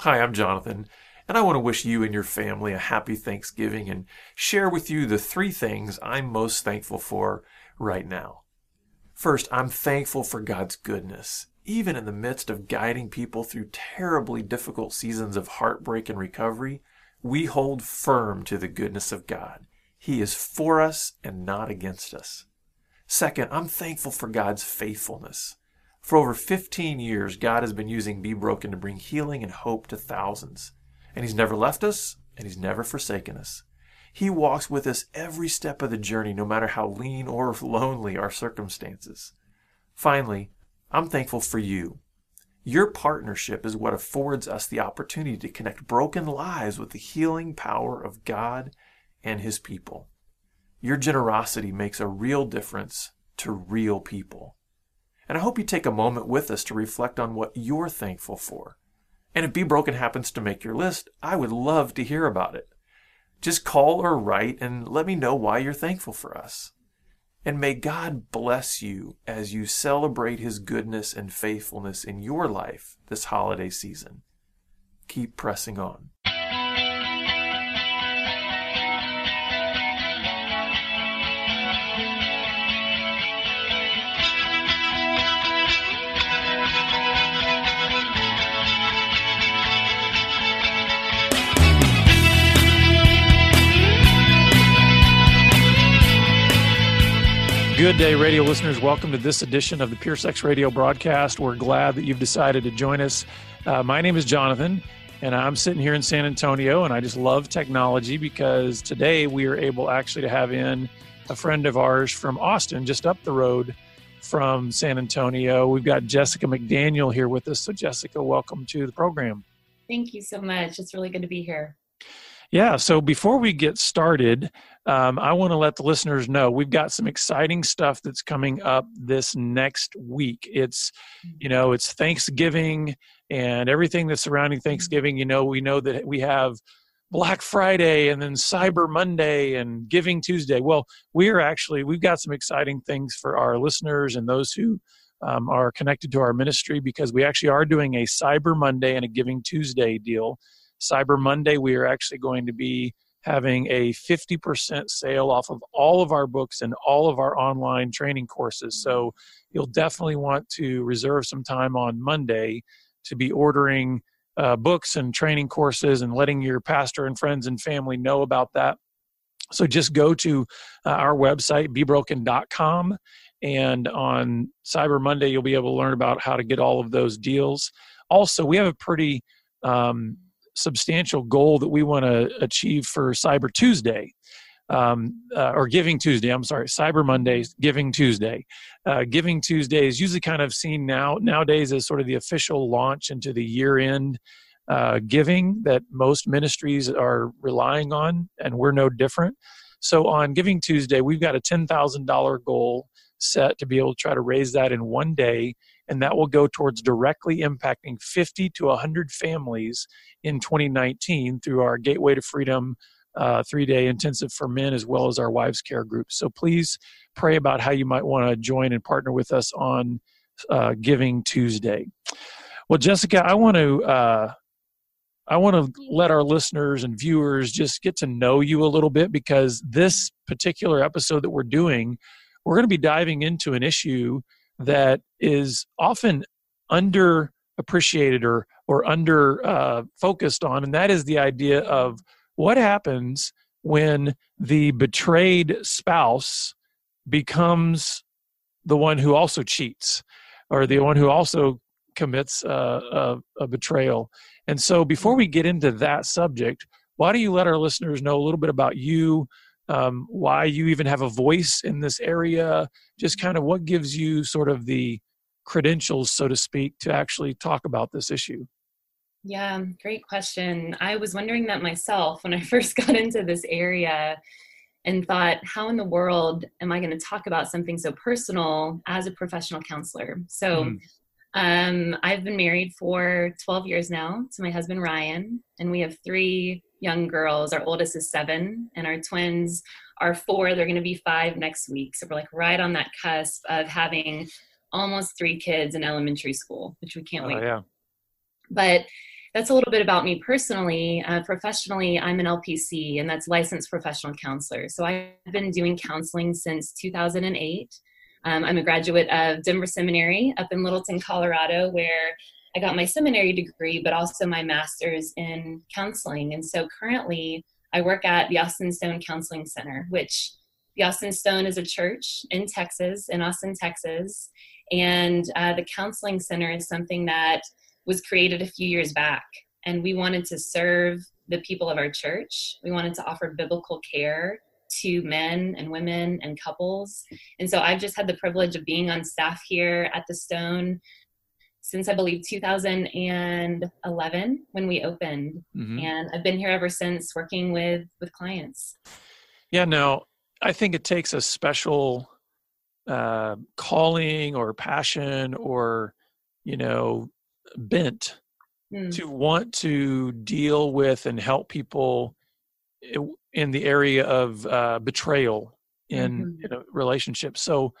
Hi, I'm Jonathan, and I want to wish you and your family a happy Thanksgiving and share with you the three things I'm most thankful for right now. First, I'm thankful for God's goodness. Even in the midst of guiding people through terribly difficult seasons of heartbreak and recovery, we hold firm to the goodness of God. He is for us and not against us. Second, I'm thankful for God's faithfulness. For over 15 years, God has been using Be Broken to bring healing and hope to thousands. And He's never left us, and He's never forsaken us. He walks with us every step of the journey, no matter how lean or lonely our circumstances. Finally, I'm thankful for you. Your partnership is what affords us the opportunity to connect broken lives with the healing power of God and His people. Your generosity makes a real difference to real people. And I hope you take a moment with us to reflect on what you're thankful for. And if Be Broken happens to make your list, I would love to hear about it. Just call or write and let me know why you're thankful for us. And may God bless you as you celebrate His goodness and faithfulness in your life this holiday season. Keep pressing on. Good day, radio listeners. Welcome to this edition of the Pure Sex Radio broadcast. We're glad that you've decided to join us. Uh, my name is Jonathan, and I'm sitting here in San Antonio, and I just love technology because today we are able actually to have in a friend of ours from Austin, just up the road from San Antonio. We've got Jessica McDaniel here with us. So, Jessica, welcome to the program. Thank you so much. It's really good to be here. Yeah. So before we get started, um, I want to let the listeners know we've got some exciting stuff that's coming up this next week. It's, you know, it's Thanksgiving and everything that's surrounding mm-hmm. Thanksgiving. You know, we know that we have Black Friday and then Cyber Monday and Giving Tuesday. Well, we are actually, we've got some exciting things for our listeners and those who um, are connected to our ministry because we actually are doing a Cyber Monday and a Giving Tuesday deal Cyber Monday, we are actually going to be having a 50% sale off of all of our books and all of our online training courses. So you'll definitely want to reserve some time on Monday to be ordering uh, books and training courses and letting your pastor and friends and family know about that. So just go to uh, our website, bebroken.com, and on Cyber Monday, you'll be able to learn about how to get all of those deals. Also, we have a pretty um, substantial goal that we want to achieve for Cyber Tuesday. Um, uh, or Giving Tuesday. I'm sorry, Cyber Mondays, Giving Tuesday. Uh, Giving Tuesday is usually kind of seen now nowadays as sort of the official launch into the year-end uh, giving that most ministries are relying on, and we're no different. So on Giving Tuesday, we've got a ten thousand dollar goal set to be able to try to raise that in one day and that will go towards directly impacting 50 to 100 families in 2019 through our Gateway to Freedom uh, three day intensive for men as well as our wives care group. So please pray about how you might want to join and partner with us on uh, Giving Tuesday. Well, Jessica, I want to. Uh, I want to let our listeners and viewers just get to know you a little bit because this particular episode that we're doing, we're going to be diving into an issue that is often underappreciated or or under uh, focused on, and that is the idea of what happens when the betrayed spouse becomes the one who also cheats or the one who also commits uh, a, a betrayal. And so, before we get into that subject, why don't you let our listeners know a little bit about you, um, why you even have a voice in this area, just kind of what gives you sort of the credentials, so to speak, to actually talk about this issue? Yeah, great question. I was wondering that myself when I first got into this area and thought, how in the world am I going to talk about something so personal as a professional counselor? So, mm. um, I've been married for 12 years now to my husband, Ryan, and we have three young girls. Our oldest is seven, and our twins are four. They're going to be five next week. So we're like right on that cusp of having almost three kids in elementary school, which we can't oh, wait. Yeah. But that's a little bit about me personally. Uh, professionally, I'm an LPC, and that's licensed professional counselor. So I've been doing counseling since 2008. Um, I'm a graduate of Denver Seminary up in Littleton, Colorado, where I got my seminary degree, but also my master's in counseling. And so currently, I work at the Austin Stone Counseling Center, which the Austin Stone is a church in Texas, in Austin, Texas. And uh, the counseling center is something that was created a few years back. And we wanted to serve the people of our church. We wanted to offer biblical care to men and women and couples. And so I've just had the privilege of being on staff here at the Stone since I believe 2011 when we opened. Mm-hmm. And I've been here ever since working with with clients. Yeah, no, I think it takes a special uh, calling or passion or you know bent mm. to want to deal with and help people in the area of uh, betrayal in, mm-hmm. in a relationship. So,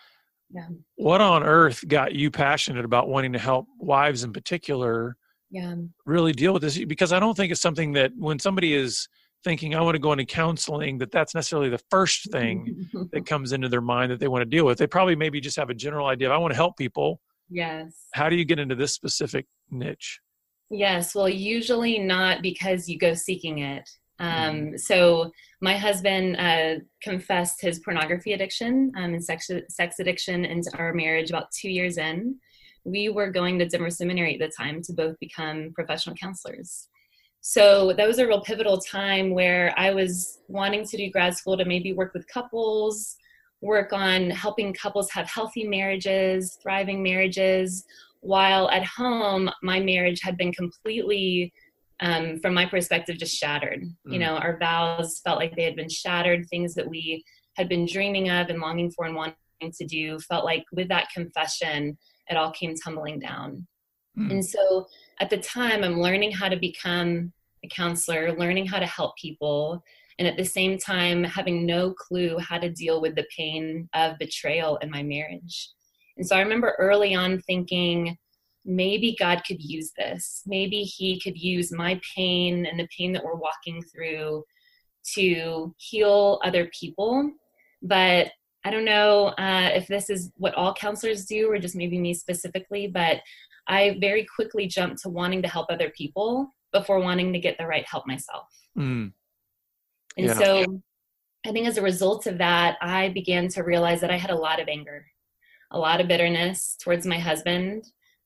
yeah. what on earth got you passionate about wanting to help wives in particular yeah. really deal with this? Because I don't think it's something that when somebody is thinking I want to go into counseling, that that's necessarily the first thing that comes into their mind that they want to deal with. They probably maybe just have a general idea of I want to help people. Yes. How do you get into this specific niche? Yes, well, usually not because you go seeking it. Um, mm-hmm. so my husband uh, confessed his pornography addiction um, and sex, sex addiction into our marriage about two years in. We were going to Denver Seminary at the time to both become professional counselors. So that was a real pivotal time where I was wanting to do grad school to maybe work with couples, work on helping couples have healthy marriages, thriving marriages, while at home, my marriage had been completely, um, from my perspective, just shattered. Mm. You know, our vows felt like they had been shattered, things that we had been dreaming of and longing for and wanting to do felt like with that confession, it all came tumbling down. Mm. And so at the time, I'm learning how to become a counselor, learning how to help people, and at the same time, having no clue how to deal with the pain of betrayal in my marriage. And so I remember early on thinking, maybe God could use this. Maybe He could use my pain and the pain that we're walking through to heal other people. But I don't know uh, if this is what all counselors do or just maybe me specifically, but I very quickly jumped to wanting to help other people before wanting to get the right help myself. Mm. And yeah. so I think as a result of that, I began to realize that I had a lot of anger a lot of bitterness towards my husband.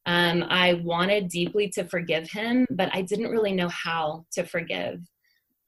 Um, I wanted deeply to forgive him, but I didn't really know how to forgive.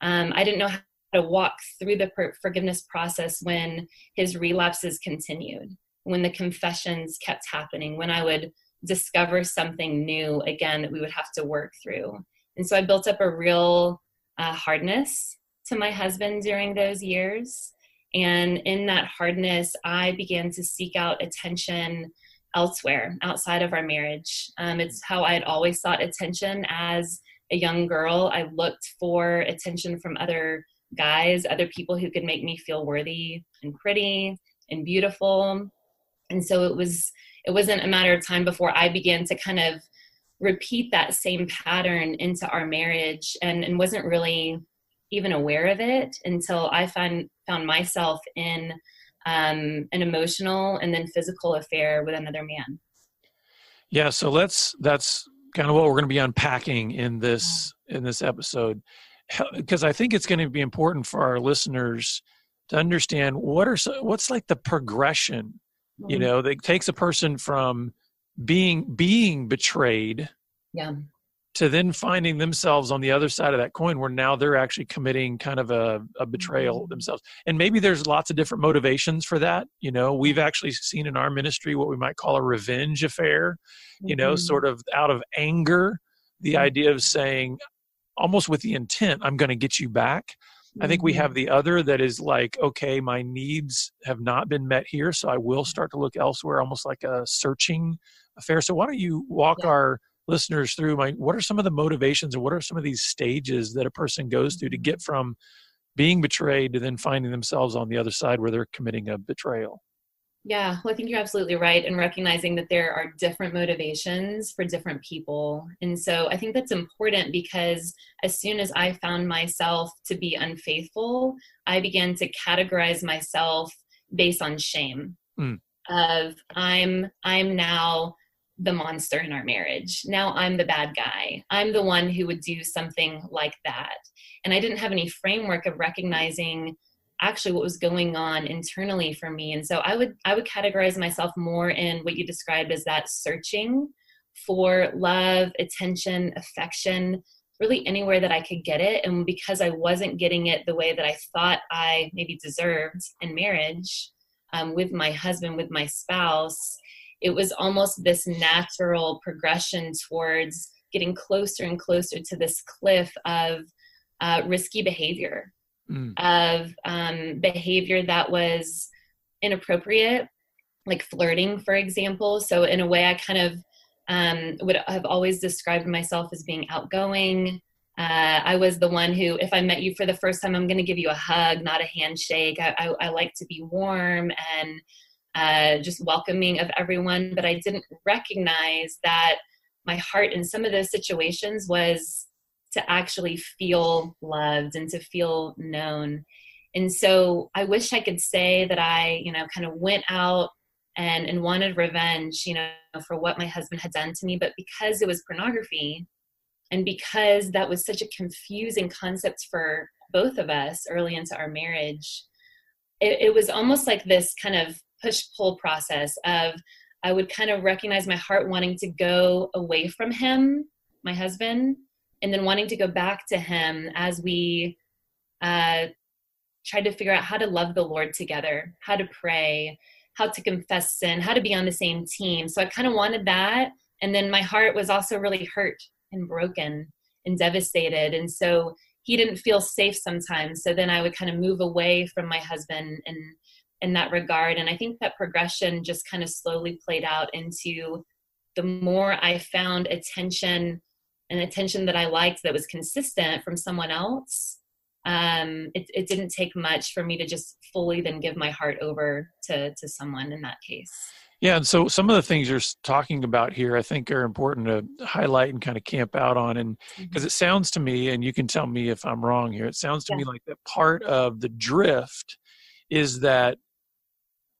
Um, I didn't know how to walk through the per- forgiveness process when his relapses continued, when the confessions kept happening, when I would discover something new again that we would have to work through. And so I built up a real uh, hardness to my husband during those years. And in that hardness, I began to seek out attention elsewhere outside of our marriage. Um, it's how I had always sought attention as a young girl. I looked for attention from other guys, other people who could make me feel worthy and pretty and beautiful. And so it was it wasn't a matter of time before I began to kind of repeat that same pattern into our marriage and, and wasn't really even aware of it until I found found myself in um, an emotional and then physical affair with another man. Yeah, so let's that's kind of what we're going to be unpacking in this in this episode because I think it's going to be important for our listeners to understand what are what's like the progression mm-hmm. you know that takes a person from being being betrayed yeah to then finding themselves on the other side of that coin where now they're actually committing kind of a, a betrayal mm-hmm. themselves and maybe there's lots of different motivations for that you know we've actually seen in our ministry what we might call a revenge affair you know mm-hmm. sort of out of anger the mm-hmm. idea of saying almost with the intent i'm going to get you back I think we have mm-hmm. the other that is like, okay, my needs have not been met here, so I will start to look elsewhere, almost like a searching affair. So, why don't you walk yeah. our listeners through my what are some of the motivations or what are some of these stages that a person goes through to get mm-hmm. from being betrayed to then finding themselves on the other side where they're committing a betrayal Yeah, well, I think you're absolutely right in recognizing that there are different motivations for different people. And so I think that's important because as soon as I found myself to be unfaithful, I began to categorize myself based on shame mm. of I'm I'm now the monster in our marriage. Now I'm the bad guy. I'm the one who would do something like that. And I didn't have any framework of recognizing actually what was going on internally for me and so i would i would categorize myself more in what you described as that searching for love attention affection really anywhere that i could get it and because i wasn't getting it the way that i thought i maybe deserved in marriage um, with my husband with my spouse it was almost this natural progression towards getting closer and closer to this cliff of uh, risky behavior mm. of um, behavior that was inappropriate, like flirting, for example. So, in a way, I kind of um, would have always described myself as being outgoing. Uh, I was the one who, if I met you for the first time, I'm going to give you a hug, not a handshake. I, I, I like to be warm and uh, just welcoming of everyone, but I didn't recognize that my heart in some of those situations was to actually feel loved and to feel known. And so I wish I could say that I, you know, kind of went out and and wanted revenge, you know, for what my husband had done to me, but because it was pornography and because that was such a confusing concept for both of us early into our marriage, it, it was almost like this kind of push pull process of I would kind of recognize my heart wanting to go away from him, my husband, and then wanting to go back to him as we uh, tried to figure out how to love the Lord together, how to pray, how to confess sin, how to be on the same team. So I kind of wanted that. And then my heart was also really hurt and broken and devastated. And so he didn't feel safe sometimes. So then I would kind of move away from my husband and in that regard. And I think that progression just kind of slowly played out into the more I found attention an attention that I liked that was consistent from someone else, um, it, it didn't take much for me to just fully then give my heart over to to someone in that case. Yeah, and so some of the things you're talking about here, I think, are important to highlight and kind of camp out on, and because mm-hmm. it sounds to me, and you can tell me if I'm wrong here, it sounds to yeah. me like that part of the drift is that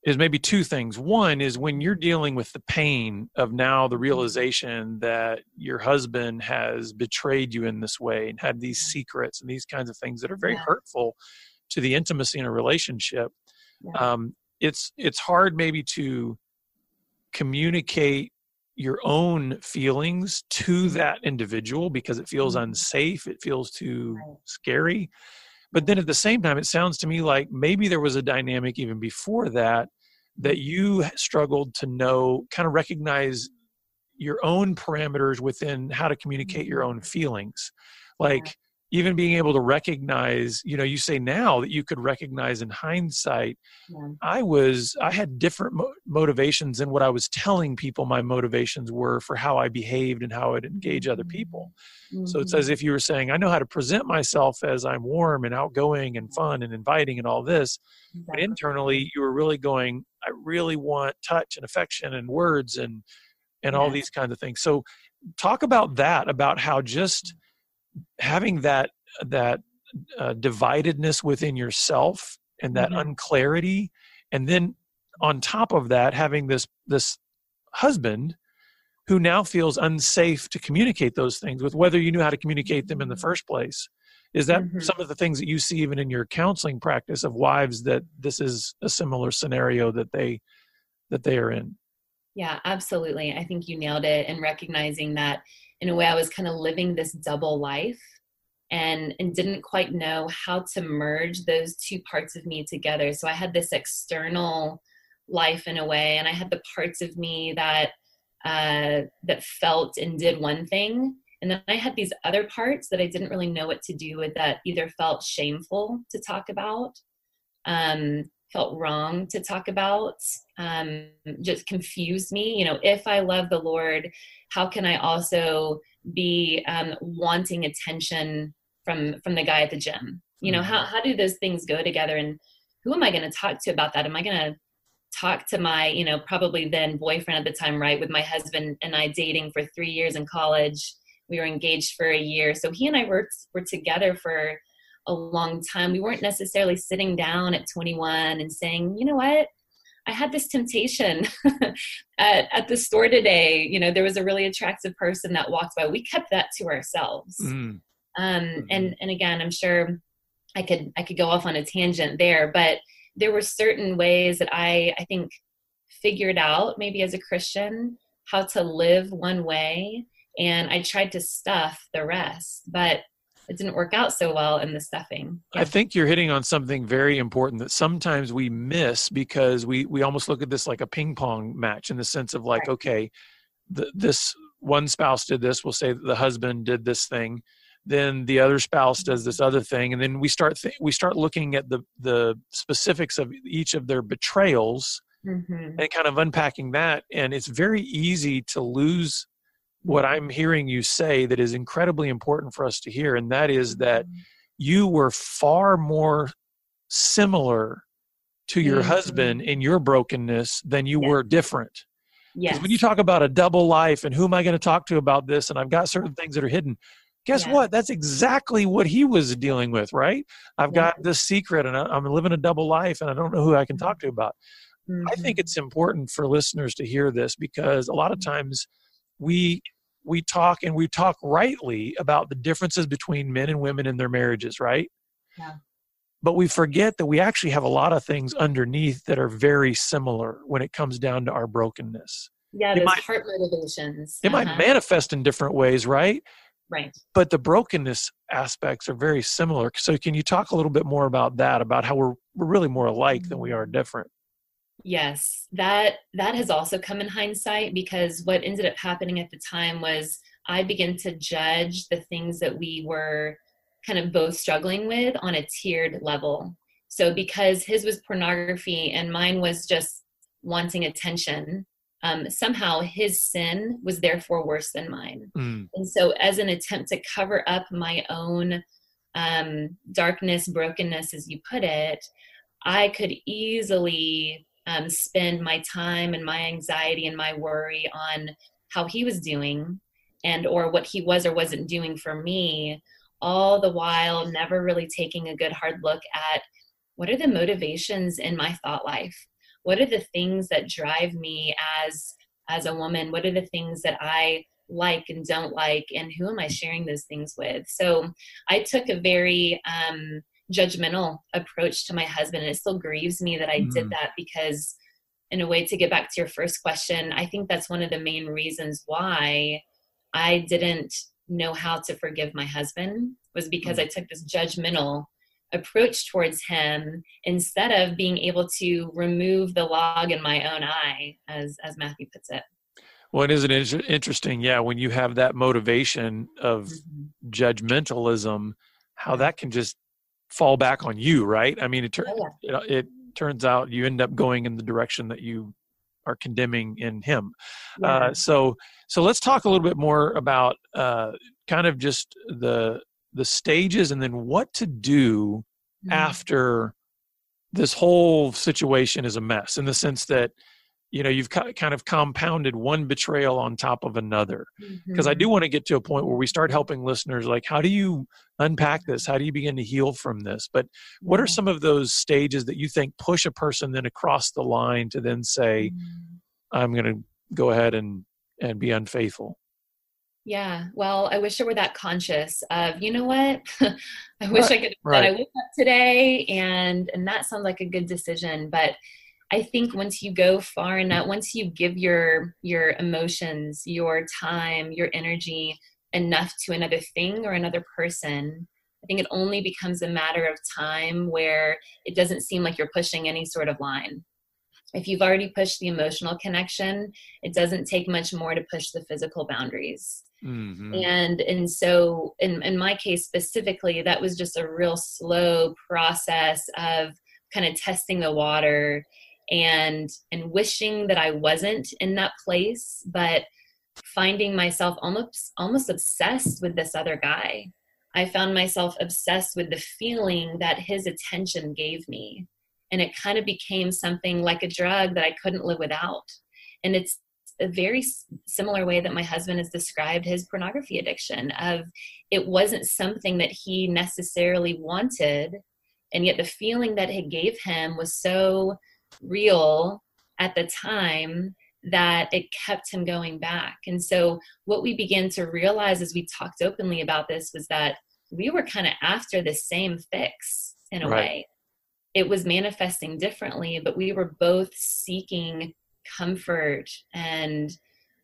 is maybe two things. One is when you're dealing with the pain of now the mm-hmm. realization that your husband has betrayed you in this way and had these secrets and these kinds of things that are very yeah. hurtful to the intimacy in a relationship. Yeah. Um, it's it's hard maybe to communicate your own feelings to mm-hmm. that individual because it feels mm-hmm. unsafe. It feels too right. scary. But then at the same time, it sounds to me like maybe there was a dynamic even before that that you struggled to know, kind of recognize your own parameters within how to communicate your own feelings. Like, even being able to recognize you know you say now that you could recognize in hindsight yeah. i was i had different mo- motivations than what i was telling people my motivations were for how i behaved and how i'd engage other people mm-hmm. so it's as mm-hmm. if you were saying i know how to present myself as i'm warm and outgoing and fun and inviting and all this exactly. but internally you were really going i really want touch and affection and words and and yeah. all these kinds of things so talk about that about how just having that that uh, dividedness within yourself and that mm-hmm. unclarity and then on top of that having this this husband who now feels unsafe to communicate those things with whether you knew how to communicate them in the mm-hmm. first place is that mm-hmm. some of the things that you see even in your counseling practice of wives that this is a similar scenario that they that they are in yeah absolutely i think you nailed it and recognizing that in a way i was kind of living this double life and and didn't quite know how to merge those two parts of me together so i had this external life in a way and i had the parts of me that uh, that felt and did one thing and then i had these other parts that i didn't really know what to do with that either felt shameful to talk about um, felt wrong to talk about um, just confused me you know if i love the lord how can i also be um, wanting attention from from the guy at the gym you know mm-hmm. how, how do those things go together and who am i going to talk to about that am i going to talk to my, you know, probably then boyfriend at the time, right, with my husband and I dating for three years in college. We were engaged for a year. So he and I were, were together for a long time. We weren't necessarily sitting down at 21 and saying, you know what, I had this temptation at, at the store today. You know, there was a really attractive person that walked by. We kept that to ourselves. Mm. Um, mm-hmm. and, and again, I'm sure I could, I could go off on a tangent there, but there were certain ways that I, I think figured out maybe as a Christian how to live one way. And I tried to stuff the rest, but it didn't work out so well in the stuffing. Yeah. I think you're hitting on something very important that sometimes we miss because we we almost look at this like a ping pong match in the sense of like, right. okay, the, this one spouse did this. We'll say the husband did this thing, then the other spouse does this other thing, and then we start th- we start looking at the the specifics of each of their betrayals. Mm-hmm. and kind of unpacking that and it's very easy to lose what I'm hearing you say that is incredibly important for us to hear, and that is that mm-hmm. you were far more similar to your mm-hmm. husband in your brokenness than you were different. Yes. when you talk about a double life and who am I going to talk to about this, and I've got certain things that are hidden, guess what? That's exactly what he was dealing with, right? I've got this secret and I'm living a double life and I don't know who I can talk to about. Mm-hmm. I think mm-hmm. it's important for listeners to hear this because a lot of times we we talk and we talk rightly about the differences between men and women in their marriages, right? Yeah. But we forget that we actually have a lot of things underneath that are very similar when it comes down to our brokenness. Yeah, those might, heart motivations. It uh-huh. might manifest in different ways, right? Right. But the brokenness aspects are very similar. So can you talk a little bit more about that, about how we're, we're really more alike than we are mm-hmm. different? Yes, that that has also come in hindsight because what ended up happening at the time was I began to judge the things that we were kind of both struggling with on a tiered level. So because his was pornography and mine was just wanting attention, um, somehow his sin was therefore worse than mine. Mm. And so as an attempt to cover up my own um, darkness, brokenness, as you put it, I could easily um, spend my time and my anxiety and my worry on how he was doing and or what he was or wasn't doing for me all the while never really taking a good hard look at what are the motivations in my thought life? What are the things that drive me as as a woman? What are the things that i like and don't like? And who am i sharing those things with? So i took a very um, judgmental approach to my husband. And it still grieves me that I mm. did that because, in a way, to get back to your first question, I think that's one of the main reasons why I didn't know how to forgive my husband was because mm. I took this judgmental approach towards him instead of being able to remove the log in my own eye as as Matthew puts it. Well, it isn't interesting, yeah, when you have that motivation of mm-hmm. judgmentalism, how that can just fall back on you, right? I mean, it, oh, yeah. it, it turns out you end up going in the direction that you are condemning in him. Uh, yeah. Uh, so, so let's talk a little bit more about uh, kind of just the the stages and then what to do mm-hmm. after this whole situation is a mess in the sense that you know you've kind of compounded one betrayal on top of another because mm-hmm. i do want to get to a point where we start helping listeners like how do you unpack this how do you begin to heal from this but what are some of those stages that you think push a person then across the line to then say mm-hmm. i'm going to go ahead and and be unfaithful yeah well i wish i were that conscious of you know what i wish right. i could right. i woke up today and and that sounds like a good decision but I think once you go far enough, once you give your your emotions, your time, your energy enough to another thing or another person, I think it only becomes a matter of time where it doesn't seem like you're pushing any sort of line. If you've already pushed the emotional connection, it doesn't take much more to push the physical boundaries. Mm-hmm. And and so in, in my case specifically, that was just a real slow process of kind of testing the water and and wishing that I wasn't in that place, but finding myself almost almost obsessed with this other guy. I found myself obsessed with the feeling that his attention gave me. and it kind of became something like a drug that I couldn't live without. And it's a very similar way that my husband has described his pornography addiction of it wasn't something that he necessarily wanted and yet the feeling that it gave him was so real at the time that it kept him going back and so what we began to realize as we talked openly about this was that we were kind of after the same fix in a right. way it was manifesting differently but we were both seeking comfort and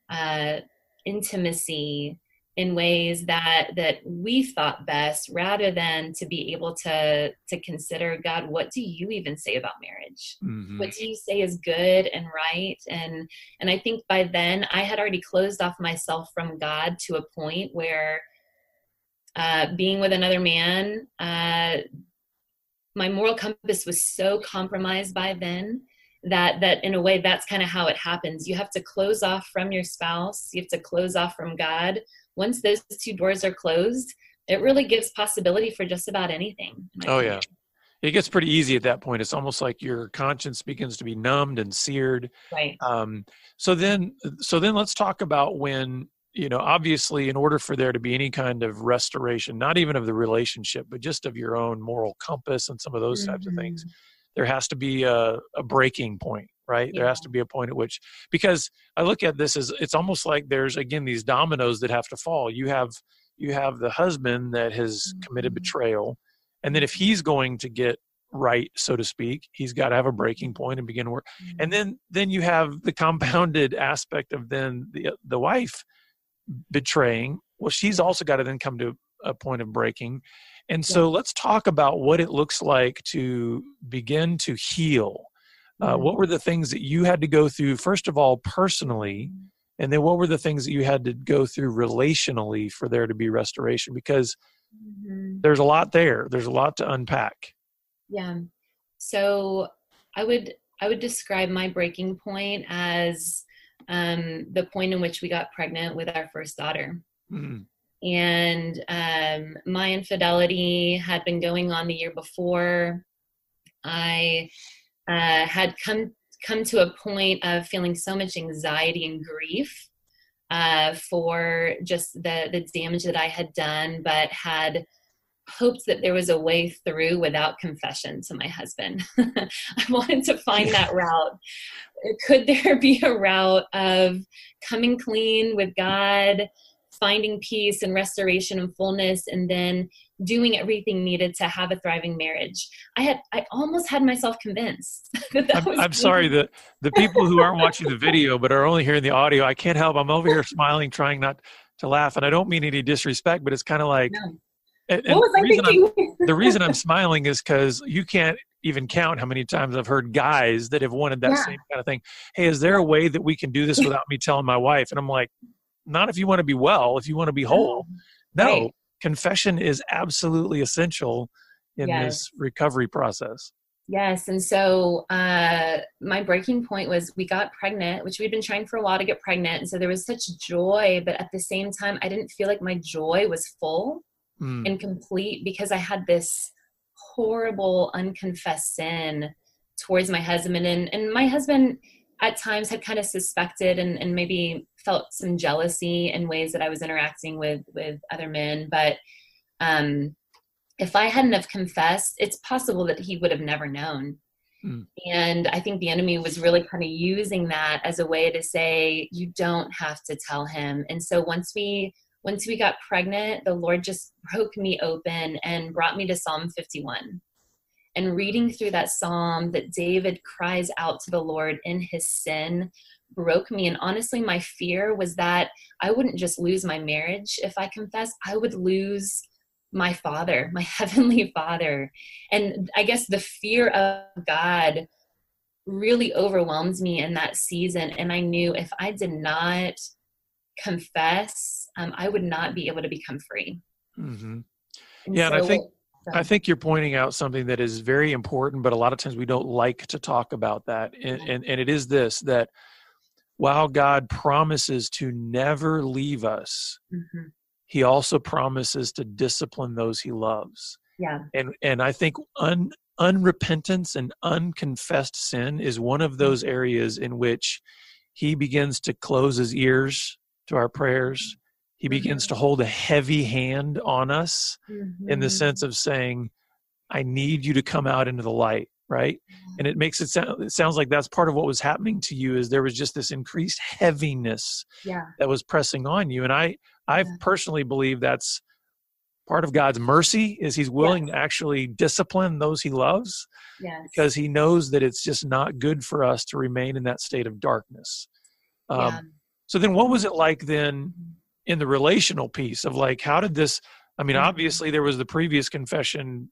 uh, intimacy in ways that that we thought best rather than to be able to to consider god what do you even say about marriage? Mm-hmm. what do you say is good and right? And and i think by then i had already closed off myself from god to a point where uh, being with another man uh, my moral compass was so compromised by then that that in a way that's kind of how it happens. You have to close off from your spouse. You have to close off from god once those two doors are closed it really gives possibility for just about anything oh yeah. It gets pretty easy at that point. It's almost like your conscience begins to be numbed and seared. Right. Um, so then so then let's talk about when you know obviously in order for there to be any kind of restoration not even of the relationship but just of your own moral compass and some of those mm-hmm. types of things mm-hmm. there has to be a, a breaking point right yeah. there has to be a point at which because i look at this as it's almost like there's again these dominoes that have to fall you have you have the husband that has mm-hmm. committed betrayal and then if he's going to get right so to speak he's got to have a breaking point and begin work mm-hmm. and then then you have the compounded aspect of then the the wife betraying well she's also got to then come to a point of breaking and so yeah. let's talk about what it looks like to begin to heal. Uh, mm-hmm. What were the things that you had to go through, first of all, personally? And then what were the things that you had to go through relationally for there to be restoration? Because mm-hmm. there's a lot there, there's a lot to unpack. Yeah. So I would I would describe my breaking point as um, the point in which we got pregnant with our first daughter. Mm-hmm and um, my infidelity had been going on the year before. I uh, had come come to a point of feeling so much anxiety and grief uh, for just the the damage that I had done, but had hoped that there was a way through without confession to my husband. I wanted to find that route. Could there be a route of coming clean with God? finding peace and restoration and fullness and then doing everything needed to have a thriving marriage i had i almost had myself convinced that that i'm, I'm sorry that the people who aren't watching the video but are only hearing the audio i can't help i'm over here smiling trying not to laugh and i don't mean any disrespect but it's kind of like no. and, and the, reason the reason i'm smiling is because you can't even count how many times I've heard guys that have wanted that yeah. same kind of thing. Hey, is there a way that we can do this without me telling my wife? And I'm like, not if you want to be well, if you want to be whole. No, right. Confession is absolutely essential in yes. this recovery process. Yes. And so uh, my breaking point was we got pregnant, which we'd been trying for a while to get pregnant. And so there was such joy, but at the same time, I didn't feel like my joy was full mm. and complete because I had this horrible unconfessed sin towards my husband. And, and my husband at times had kind of suspected and, and maybe felt some jealousy in ways that I was interacting with with other men. But um, if I hadn't have confessed, it's possible that he would have never known. Hmm. And I think the enemy was really kind of using that as a way to say, you don't have to tell him. And so once we once we got pregnant, the Lord just broke me open and brought me to Psalm 51. And reading through that psalm that David cries out to the Lord in his sin broke me. And honestly, my fear was that I wouldn't just lose my marriage if I confess, I would lose my father, my heavenly father. And I guess the fear of God really overwhelmed me in that season. And I knew if I did not confess, um, I would not be able to become free. Mm-hmm. Yeah, so, and I think I think you're pointing out something that is very important, but a lot of times we don't like to talk about that. And, and, and it is this that while God promises to never leave us, mm-hmm. he also promises to discipline those he loves. Yeah. And and I think un, unrepentance and unconfessed sin is one of those areas in which he begins to close his ears to our prayers. He begins to hold a heavy hand on us mm-hmm. in the sense of saying, I need you to come out into the light, right? And it makes it sound, it sounds like that's part of what was happening to you is there was just this increased heaviness yeah. that was pressing on you. And I, I yeah. personally believe that's part of God's mercy is he's willing yes. to actually discipline those he loves yes. because he knows that it's just not good for us to remain in that state of darkness. Um, yeah. So then what was it like then mm-hmm. in the relational piece of like, how did this, I mean, mm-hmm. obviously there was the previous confession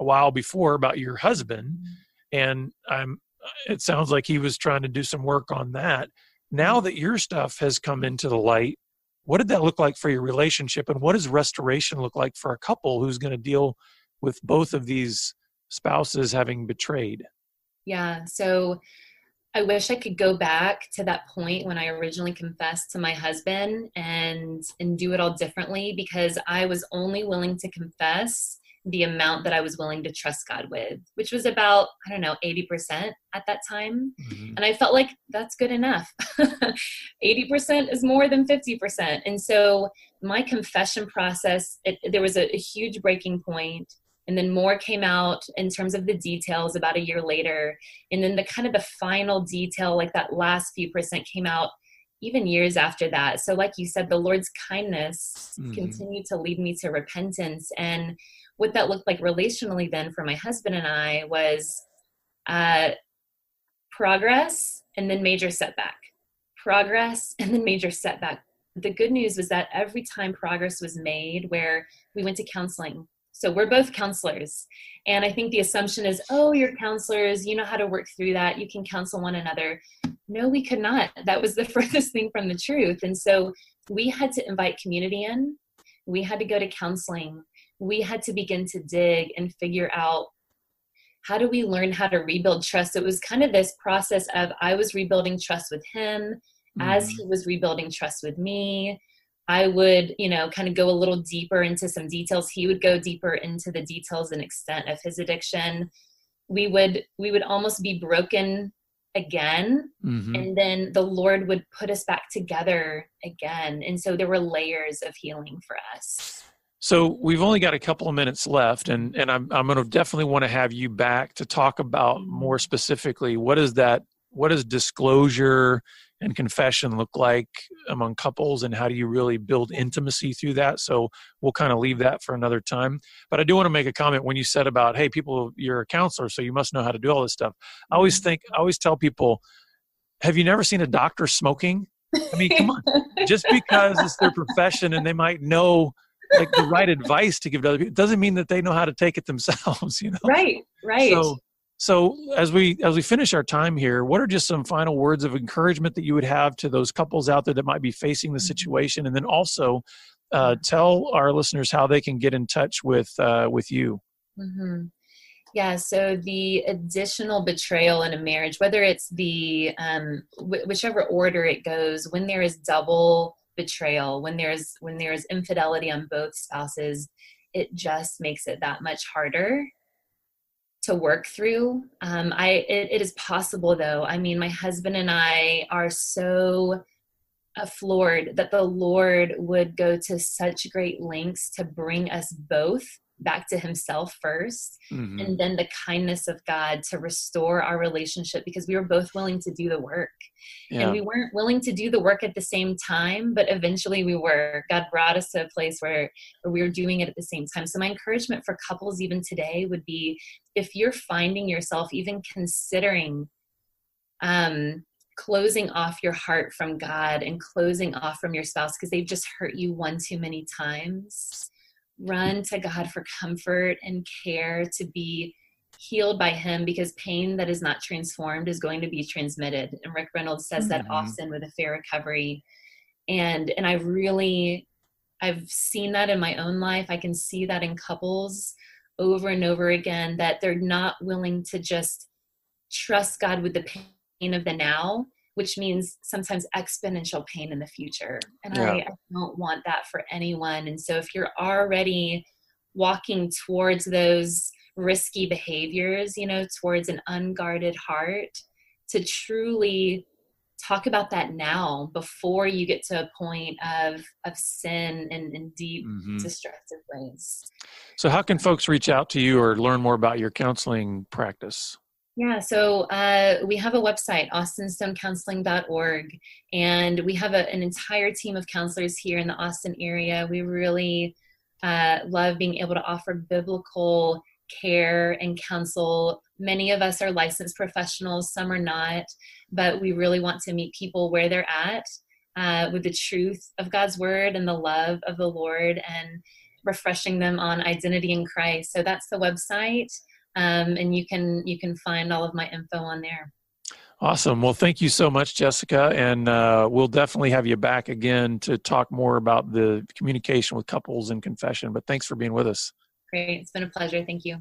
a while before about your husband mm-hmm. and I'm, it sounds like he was trying to do some work on that. Now that your stuff has come into the light, what did that look like for your relationship and what does restoration look like for a couple who's going to deal with both of these spouses having betrayed yeah so i wish i could go back to that point when i originally confessed to my husband and and do it all differently because i was only willing to confess the amount that I was willing to trust God with, which was about, I don't know, 80% at that time. Mm-hmm. And I felt like that's good enough. 80% is more than 50%. And so my confession process, it, there was a, a huge breaking point and then more came out in terms of the details about a year later and then the kind of the final detail like that last few percent came out even years after that so like you said the lord's kindness mm-hmm. continued to lead me to repentance and what that looked like relationally then for my husband and I was uh, progress and then major setback, progress and then major setback. The good news was that every time progress was made, where we went to counseling, so we're both counselors. And I think the assumption is, oh, you're counselors, you know how to work through that, you can counsel one another. No, we could not. That was the furthest thing from the truth. And so we had to invite community in, we had to go to counseling, we had to begin to dig and figure out how do we learn how to rebuild trust. It was kind of this process of i was rebuilding trust with him mm-hmm. as he was rebuilding trust with me. I would you know kind of go a little deeper into some details. He would go deeper into the details and extent of his addiction. We would we would almost be broken again mm-hmm. and then the lord would put us back together again. And so there were layers of healing for us so we've only got a couple of minutes left, and and I'm I'm going to definitely want to have you back to talk about more specifically what is that what does disclosure and confession look like among couples, and how do you really build intimacy through that? So we'll kind of leave that for another time. But I do want to make a comment when you said about hey, people, you're a counselor, so you must know how to do all this stuff. I always mm-hmm. think I always tell people, have you never seen a doctor smoking? I mean, come on, just because it's their profession and they might know like the right advice to give to other people doesn't mean that they know how to take it themselves you know right right so so as we as we finish our time here what are just some final words of encouragement that you would have to those couples out there that might be facing the mm-hmm. situation and then also uh, tell our listeners how they can get in touch with uh, with you mm-hmm. Yeah, so the additional betrayal in a marriage, whether it's the um, whichever order it goes, when there is double betrayal when there's when there's infidelity on both spouses it just makes it that much harder to work through. Um, i it, it is possible though. I mean my husband and i are so floored that the lord would go to such great lengths to bring us both back to himself 1st mm-hmm. and then the kindness of god to restore our relationship because we were both willing to do the work yeah. and we weren't willing to do the work at the same time but eventually we were god brought us to a place where, where we were doing it at the same time so my encouragement for couples even today would be if you're finding yourself even considering um closing off your heart from God and closing off from your spouse because they've just hurt you one too many times run to God for comfort and care to be healed by him because pain that is not transformed is going to be transmitted. And rick reynolds says mm-hmm. that often with Affair Recovery. And and i really i've seen that in my own life. I can see that in couples over and over again that they're not willing to just trust god with the pain of the now which means sometimes exponential pain in the future. And yeah. I, I don't want that for anyone. And so if you're already walking towards those risky behaviors, you know, towards an unguarded heart, to truly talk about that now before you get to a point of of sin and, and deep mm-hmm. destructive ways. So, how can folks reach out to you or learn more about your counseling practice? Yeah, so uh, we have a website, austinstonecounseling.org, and we have a, an entire team of counselors here in the Austin area. We really uh, love being able to offer biblical care and counsel. Many of us are licensed professionals, some are not, but we really want to meet people where they're at uh, with the truth of God's word and the love of the Lord and refreshing them on identity in Christ. So that's the website, um, and you can you can find all of my info on there. Awesome. Well, thank you so much, Jessica. And uh, we'll definitely have you back again to talk more about the communication with couples and confession. But thanks for being with us. Great. It's been a pleasure. Thank you.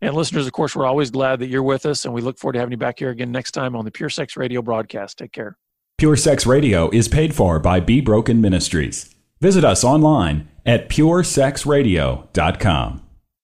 And listeners, of course, we're always glad that you're with us, and we look forward to having you back here again next time on the Pure Sex Radio broadcast. Take care. Pure Sex Radio is paid for by Be Broken Ministries. Visit us online at puresexradio.com.